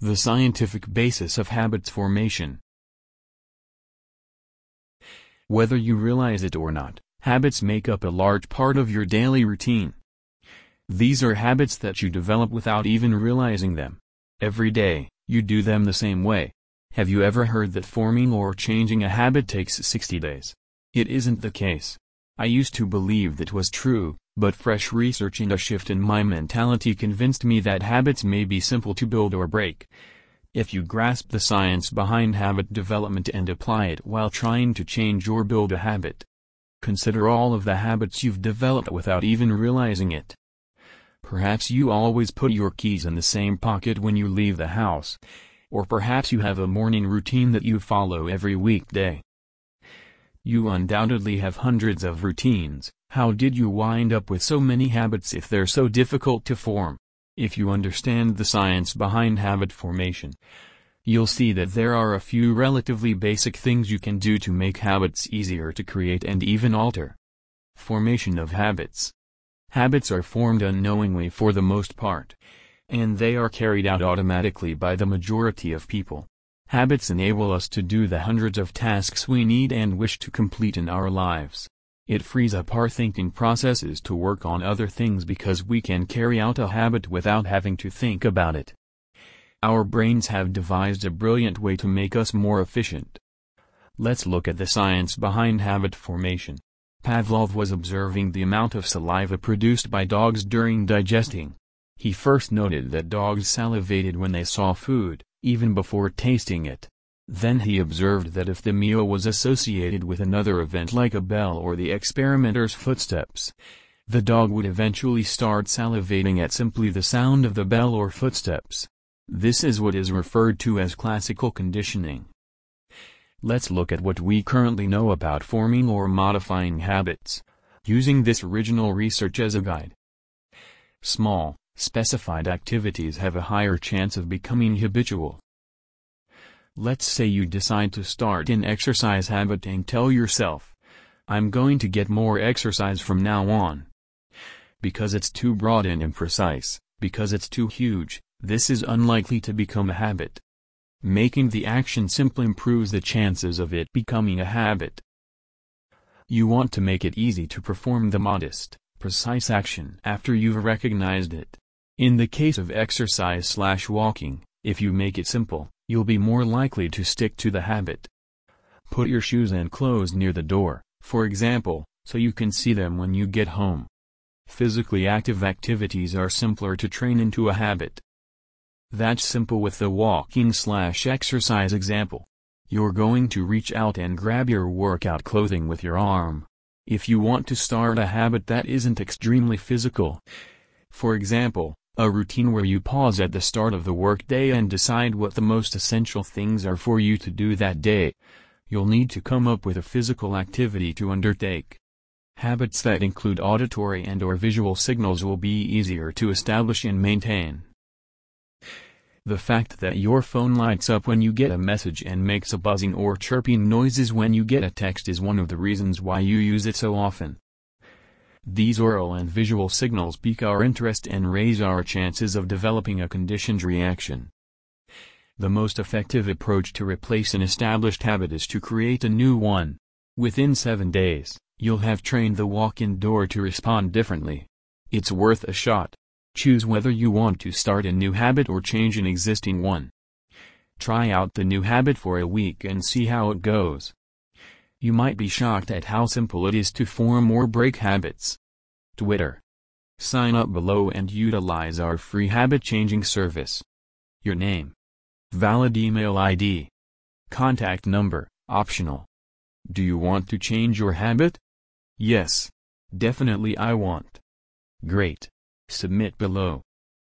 The scientific basis of habits formation. Whether you realize it or not, habits make up a large part of your daily routine. These are habits that you develop without even realizing them. Every day, you do them the same way. Have you ever heard that forming or changing a habit takes 60 days? It isn't the case. I used to believe that was true, but fresh research and a shift in my mentality convinced me that habits may be simple to build or break. If you grasp the science behind habit development and apply it while trying to change or build a habit, consider all of the habits you've developed without even realizing it. Perhaps you always put your keys in the same pocket when you leave the house. Or perhaps you have a morning routine that you follow every weekday. You undoubtedly have hundreds of routines, how did you wind up with so many habits if they're so difficult to form? If you understand the science behind habit formation, you'll see that there are a few relatively basic things you can do to make habits easier to create and even alter. Formation of habits. Habits are formed unknowingly for the most part, and they are carried out automatically by the majority of people. Habits enable us to do the hundreds of tasks we need and wish to complete in our lives. It frees up our thinking processes to work on other things because we can carry out a habit without having to think about it. Our brains have devised a brilliant way to make us more efficient. Let's look at the science behind habit formation. Pavlov was observing the amount of saliva produced by dogs during digesting. He first noted that dogs salivated when they saw food, even before tasting it. Then he observed that if the meal was associated with another event like a bell or the experimenter's footsteps, the dog would eventually start salivating at simply the sound of the bell or footsteps. This is what is referred to as classical conditioning. Let's look at what we currently know about forming or modifying habits, using this original research as a guide. Small, specified activities have a higher chance of becoming habitual. Let's say you decide to start an exercise habit and tell yourself, I'm going to get more exercise from now on. Because it's too broad and imprecise, because it's too huge, this is unlikely to become a habit. Making the action simple improves the chances of it becoming a habit. You want to make it easy to perform the modest, precise action after you've recognized it. In the case of exercise slash walking, if you make it simple, you'll be more likely to stick to the habit. Put your shoes and clothes near the door, for example, so you can see them when you get home. Physically active activities are simpler to train into a habit. That's simple with the walking slash exercise example. You're going to reach out and grab your workout clothing with your arm. If you want to start a habit that isn't extremely physical, for example, a routine where you pause at the start of the workday and decide what the most essential things are for you to do that day, you'll need to come up with a physical activity to undertake. Habits that include auditory and or visual signals will be easier to establish and maintain. The fact that your phone lights up when you get a message and makes a buzzing or chirping noises when you get a text is one of the reasons why you use it so often. These aural and visual signals pique our interest and raise our chances of developing a conditioned reaction. The most effective approach to replace an established habit is to create a new one. Within seven days, you'll have trained the walk-in door to respond differently. It's worth a shot. Choose whether you want to start a new habit or change an existing one. Try out the new habit for a week and see how it goes. You might be shocked at how simple it is to form or break habits. Twitter. Sign up below and utilize our free habit changing service. Your name. Valid email ID. Contact number, optional. Do you want to change your habit? Yes. Definitely I want. Great. Submit below.